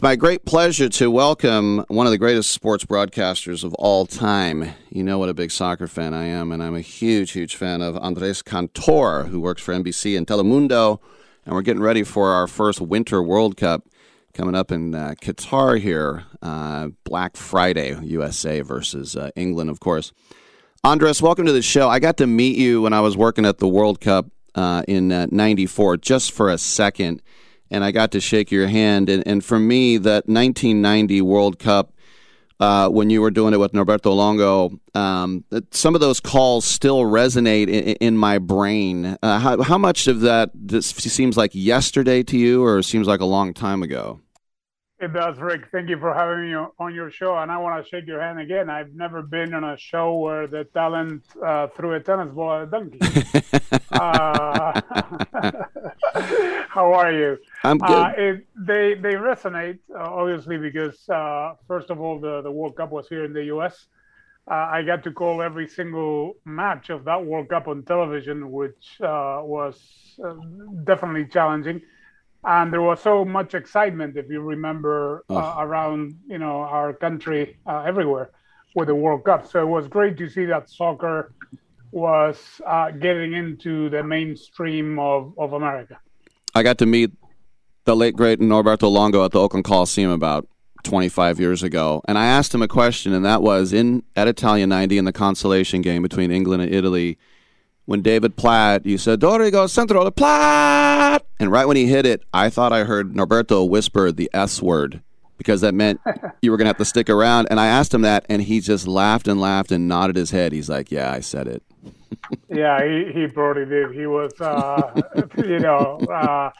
It's my great pleasure to welcome one of the greatest sports broadcasters of all time. You know what a big soccer fan I am, and I'm a huge, huge fan of Andres Cantor, who works for NBC and Telemundo. And we're getting ready for our first Winter World Cup coming up in uh, Qatar here, uh, Black Friday, USA versus uh, England, of course. Andres, welcome to the show. I got to meet you when I was working at the World Cup uh, in '94, uh, just for a second and I got to shake your hand. And, and for me, that 1990 World Cup, uh, when you were doing it with Norberto Longo, um, some of those calls still resonate in, in my brain. Uh, how, how, much of that this seems like yesterday to you, or seems like a long time ago? It does, Rick. Thank you for having me on your show. And I want to shake your hand again. I've never been on a show where the talent uh, threw a tennis ball at a donkey. uh, how are you? I'm uh, good. Uh, it, they they resonate uh, obviously because uh, first of all the the World Cup was here in the U.S. I got to call every single match of that World Cup on television, which was definitely challenging and there was so much excitement if you remember oh. uh, around you know our country uh, everywhere with the world cup so it was great to see that soccer was uh, getting into the mainstream of, of america i got to meet the late great norberto longo at the oakland coliseum about 25 years ago and i asked him a question and that was in at italia 90 in the consolation game between england and italy when David Platt, you said, Dorigo Centro, the Platt. And right when he hit it, I thought I heard Norberto whisper the S word because that meant you were going to have to stick around. And I asked him that, and he just laughed and laughed and nodded his head. He's like, Yeah, I said it. yeah, he, he probably did. He was, uh, you know, uh,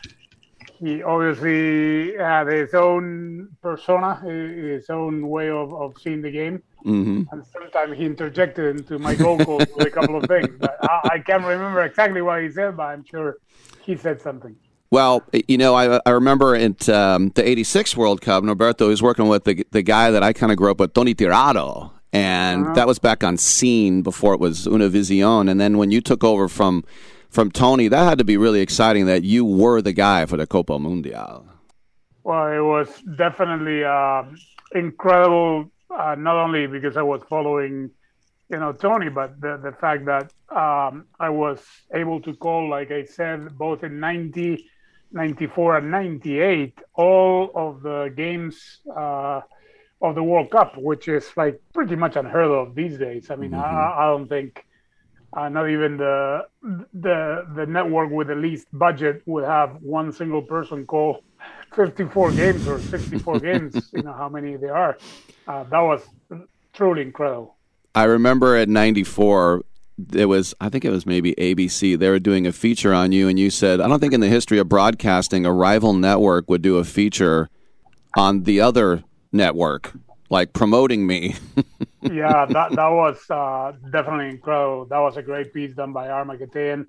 he obviously had his own persona, his own way of, of seeing the game. Mm-hmm. And sometimes he interjected into my goal calls with a couple of things. I, I, can't remember exactly what he said, but I'm sure he said something. Well, you know, I, I remember at um, the 86 World Cup, Norberto was working with the, the guy that I kind of grew up with, Tony Tirado. And uh-huh. that was back on SIN before it was Univision. And then when you took over from from Tony, that had to be really exciting that you were the guy for the Copa Mundial. Well, it was definitely uh, incredible, uh, not only because I was following, you know, Tony, but the, the fact that um, I was able to call, like I said, both in 90, 94, and 98, all of the games uh, of the World Cup, which is like pretty much unheard of these days. I mean, mm-hmm. I, I don't think uh, not even the the the network with the least budget would have one single person call 54 games or 64 games. You know how many there are. Uh, that was truly incredible. I remember at 94 it was I think it was maybe ABC. They were doing a feature on you, and you said, "I don't think in the history of broadcasting a rival network would do a feature on the other network." like promoting me. yeah, that that was uh, definitely incredible. That was a great piece done by McEntee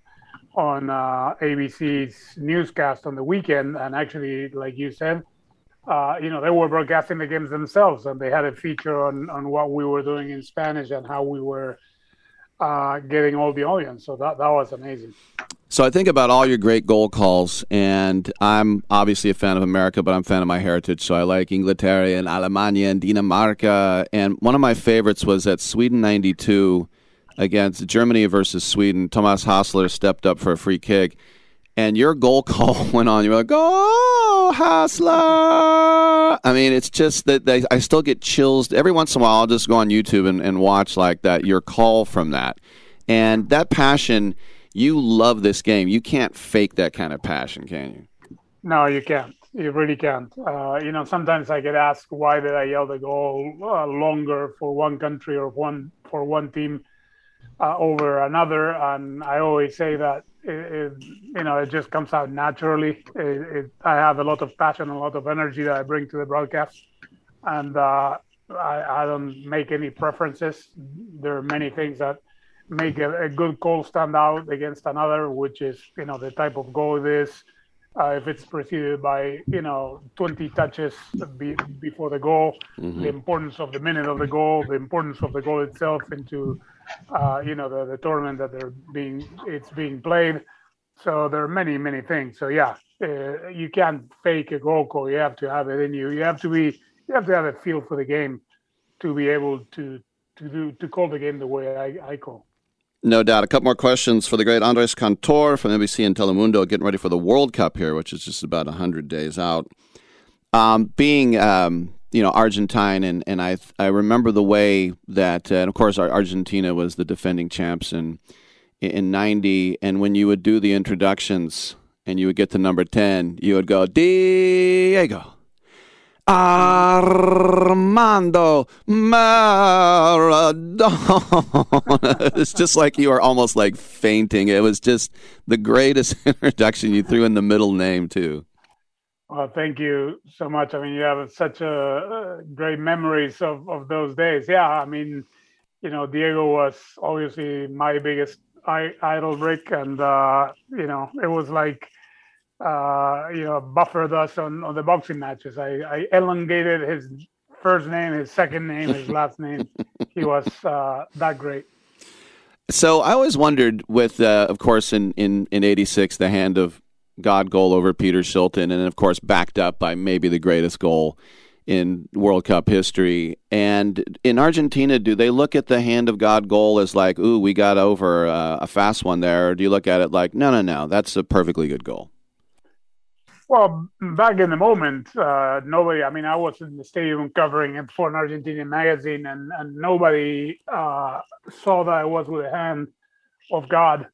on uh, ABC's newscast on the weekend. And actually, like you said, uh, you know, they were broadcasting the games themselves, and they had a feature on on what we were doing in Spanish and how we were uh, getting all the audience. So that that was amazing. So I think about all your great goal calls, and I'm obviously a fan of America, but I'm a fan of my heritage. So I like Inglaterra and Alemania and Dinamarca. And one of my favorites was at Sweden '92 against Germany versus Sweden. Thomas Hässler stepped up for a free kick, and your goal call went on. You were like, oh, Hässler!" I mean, it's just that they, I still get chills every once in a while. I'll just go on YouTube and, and watch like that. Your call from that, and that passion you love this game. You can't fake that kind of passion, can you? No, you can't. You really can't. Uh, you know, sometimes I get asked why did I yell the goal uh, longer for one country or one for one team uh, over another, and I always say that it, it, you know it just comes out naturally. It, I have a lot of passion, a lot of energy that I bring to the broadcast, and uh, I, I don't make any preferences. There are many things that make a, a, good goal stand out against another, which is you know the type of goal it is. Uh, if it's preceded by you know 20 touches be, before the goal, mm-hmm. the importance of the minute of the goal, the importance of the goal itself into uh, you know the, the tournament that they're being it's being played. So there are many many things. So yeah, Uh, you can't fake a goal call. You have to have it in you. You have to be. You have to have a feel for the game to be able to to do to call the game the way I, I call. No doubt. A couple more questions for the great Andres Cantor from NBC and Telemundo, getting ready for the World Cup here, which is just about hundred days out. Um, being um, you know Argentine, and and I I remember the way that, uh, and of course Argentina was the defending champs in in '90, and when you would do the introductions and you would get to number ten, you would go Diego. Armando Maradona. it's just like you were almost like fainting. It was just the greatest introduction. You threw in the middle name too. Well, thank you so much. I mean, you have such a, great memories of, of those days. Yeah, I mean, you know, Diego was obviously my biggest idol, Rick, and uh, you know, it was like uh, you know buffered us on, on the boxing matches. I, I elongated his first name, his second name, his last name. He was uh, that great. So I always wondered, with uh, of course in in in '86, the hand of God goal over Peter Shilton, and of course backed up by maybe the greatest goal in World Cup history. And in Argentina, do they look at the hand of God goal as like, ooh, we got over uh, a fast one there? Or do you look at it like, no, no, no, that's a perfectly good goal? Well, back in the moment, uh, nobody, I mean, I was in the stadium covering it for an Argentinian magazine, and, and nobody uh, saw that I was with the hand of God.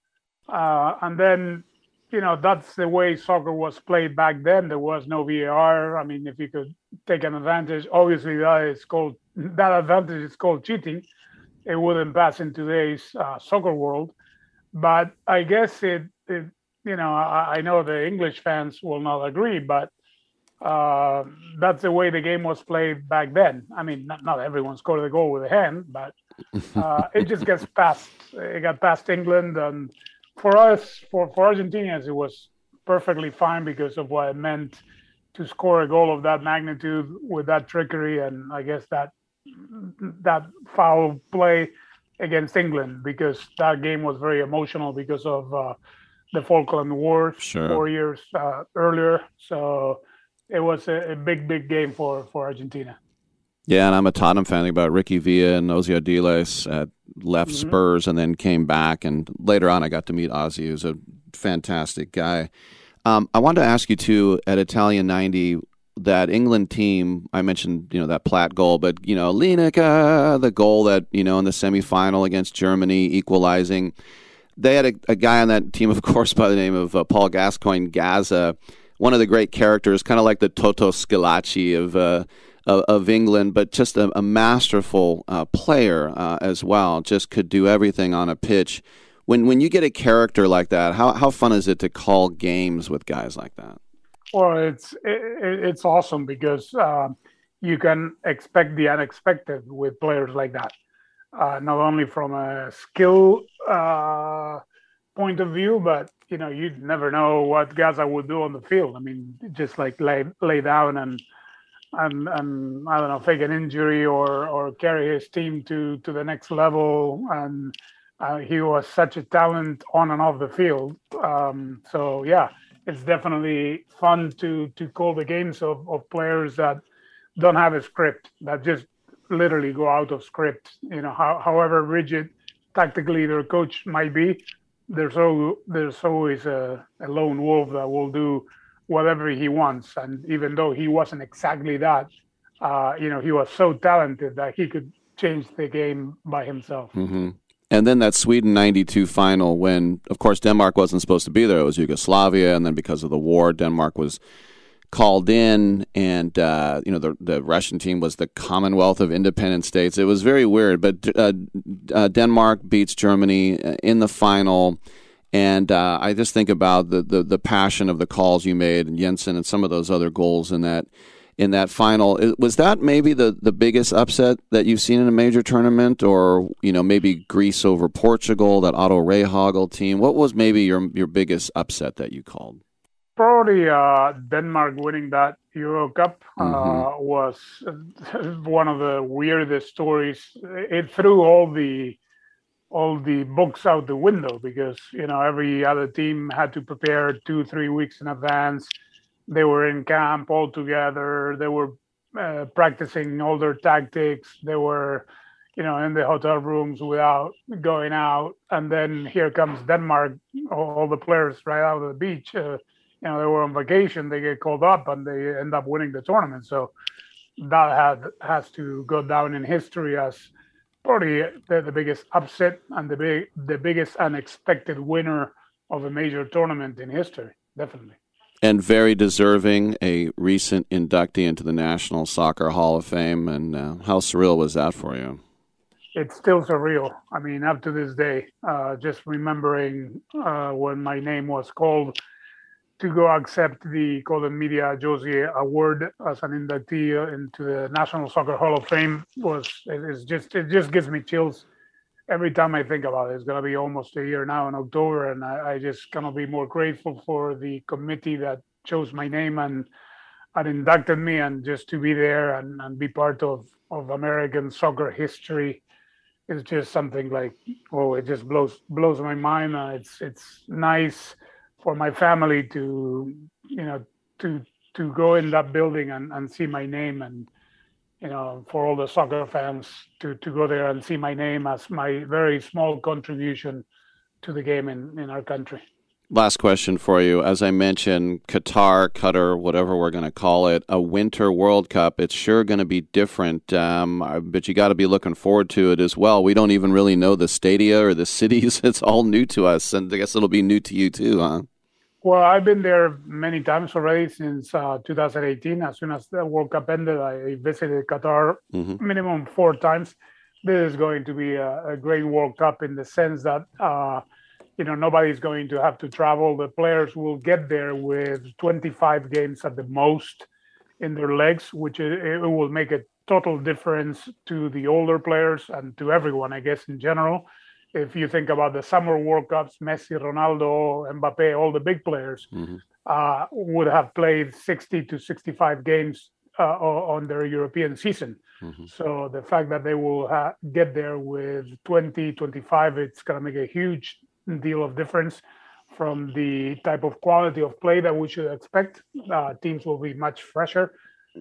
Uh, and then you know that's the way soccer was played back then. There was no VAR. I mean, if you could take an advantage, obviously that is called that advantage is called cheating. It wouldn't pass in today's uh, soccer world, but I guess it, it you know I, I, know the English fans will not agree, but uh, that's the way the game was played back then. I mean, not, not everyone scored the goal with a hand, but uh, it just gets past. It got past England and for us, for, for Argentinians, it was perfectly fine because of what it meant to score a goal of that magnitude with that trickery and I guess that that foul play against England because that game was very emotional because of uh, the Falkland War sure. four years uh, earlier. So it was a, a, big, big game for, for Argentina. Yeah, and I'm a Tottenham fan. about Ricky Villa and Ossie Ardiles at left mm-hmm. Spurs and then came back. And later on, I got to meet Ossie, who's a fantastic guy. Um, I wanted to ask you too at Italia '90 that England team. I mentioned you know that Platt goal, but you know Lineker, the goal that you know in the semifinal against Germany, equalizing. They had a, a guy on that team, of course, by the name of uh, Paul Gascoigne Gazza, one of the great characters, kind of like the Toto Schillaci of. Uh, of, England, but just a, a masterful uh, player uh, as well. Just could do everything on a pitch. When when you get a character like that, how how fun is it to call games with guys like that? Well, it's it, it's awesome because um, you can expect the unexpected with players like that. Uh, not only from a skill uh, point of view, but you know you never know what Gazza would do on the field. I mean, just like lay lay down and and and I don't know, fake an injury or or carry his team to to the next level. And uh, he was such a talent on and off the field. Um, so yeah, it's definitely fun to to call the games of of players that don't have a script that just literally go out of script. You know, how, however rigid tactically their coach might be, there's there's always a, a lone wolf that will do whatever he wants. And even though he wasn't exactly that, uh, you know, he was so talented that he could change the game by himself. Mm-hmm. And then that Sweden 92 final when, of course, Denmark wasn't supposed to be there. It was Yugoslavia. And then because of the war, Denmark was called in. And, uh, you know, the, the Russian team was the Commonwealth of Independent States. It was very weird. But uh, uh Denmark beats Germany uh, in the final. And uh, I just think about the, the, the passion of the calls you made, and Jensen, and some of those other goals in that in that final. Was that maybe the, the biggest upset that you've seen in a major tournament, or you know maybe Greece over Portugal, that Otto Rehhagel team? What was maybe your your biggest upset that you called? Probably uh, Denmark winning that Euro Cup uh, mm-hmm. was one of the weirdest stories. It threw all the all the books out the window because you know every other team had to prepare two three weeks in advance they were in camp all together. They were uh, practicing all their tactics. They were, you know, in the hotel rooms without going out. And then here comes Denmark, all, all the players right out of the beach. Uh, you know, they were on vacation. They get called up and they end up winning the tournament. So that had has to go down in history as probably the, the biggest upset and the big the biggest unexpected winner of a major tournament in history. Definitely and very deserving, a recent inductee into the National Soccer Hall of Fame. And uh, how surreal was that for you? It's still surreal. I mean, up to this day, uh, just remembering uh, when my name was called to go accept the Golden Media Josie Award as an inductee into the National Soccer Hall of Fame was it's just it just gives me chills every time I think about it, it's going to be almost a year now in October, and I, I just cannot be more grateful for the committee that chose my name and and inducted me, and just to be there and, and be part of of American soccer history is just something like oh, it just blows blows my mind. Uh, it's it's nice for my family to you know to to go in that building and, and see my name and you know, for all the soccer fans to, to go there and see my name as my very small contribution to the game in, in our country. Last question for you. As I mentioned, Qatar, Qatar, whatever we're going to call it, a Winter World Cup. It's sure going to be different, um, but you got to be looking forward to it as well. We don't even really know the stadia or the cities. It's all new to us, and I guess it'll be new to you too, huh? Well, I've been there many times already since uh, 2018. As soon as the World Cup ended, I visited Qatar mm-hmm. minimum four times. This is going to be a, a great World Cup in the sense that uh, you know nobody's going to have to travel. The players will get there with 25 games at the most in their legs, which it, it will make a total difference to the older players and to everyone, I guess, in general if you think about the summer World Cups, Messi, Ronaldo, Mbappe, all the big players mm-hmm. uh, would have played 60 to 65 games uh, on their European season. Mm-hmm. So the fact that they will ha- get there with 20, 25, it's going to make a huge deal of difference from the type of quality of play that we should expect. Uh, teams will be much fresher.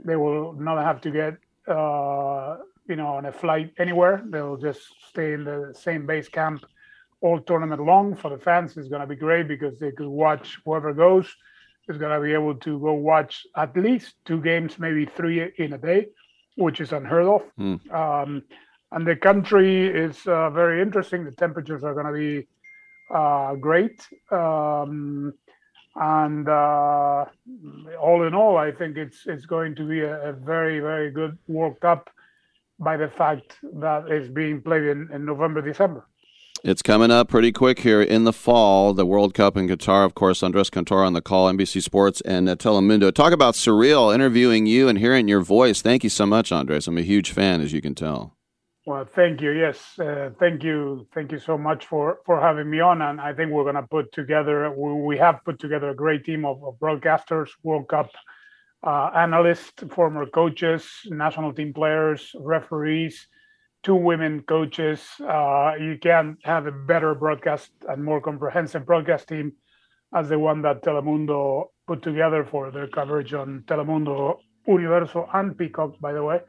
They will not have to get uh, you know, on a flight anywhere. They'll just stay in the same base camp all tournament long. For the fans, it's going to be great because they could watch whoever goes is going to be able to go watch at least two games, maybe three in a day, which is unheard of. Mm. Um, and the country is uh, very interesting. The temperatures are going to be uh, great. Um, and uh, all in all, I think it's it's going to be a, a very very good World Cup by the fact that it's being played in, in November, December. It's coming up pretty quick here in the fall. The World Cup in Qatar, of course. Andres Cantor on the call, NBC Sports and uh, Telemundo. Talk about surreal interviewing you and hearing your voice. Thank you so much, Andres. I'm a huge fan, as you can tell. Well, thank you. Yes, uh, thank you. Thank you so much for for having me on. And I think we're going to put together. We, we have put together a great team of, of broadcasters, World Cup uh, analysts, former coaches, national team players, referees, two women coaches. Uh, you can't have a better broadcast and more comprehensive broadcast team as the one that Telemundo put together for their coverage on Telemundo, Universo, and Peacock, by the way.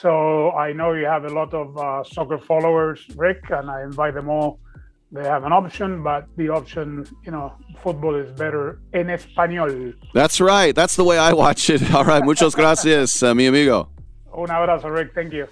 So I know you have a lot of uh, soccer followers, Rick, and I invite them all they have an option, but the option, you know, football is better en español. That's right. That's the way I watch it. All right. Muchas gracias, uh, mi amigo. Un abrazo, Rick. Thank you.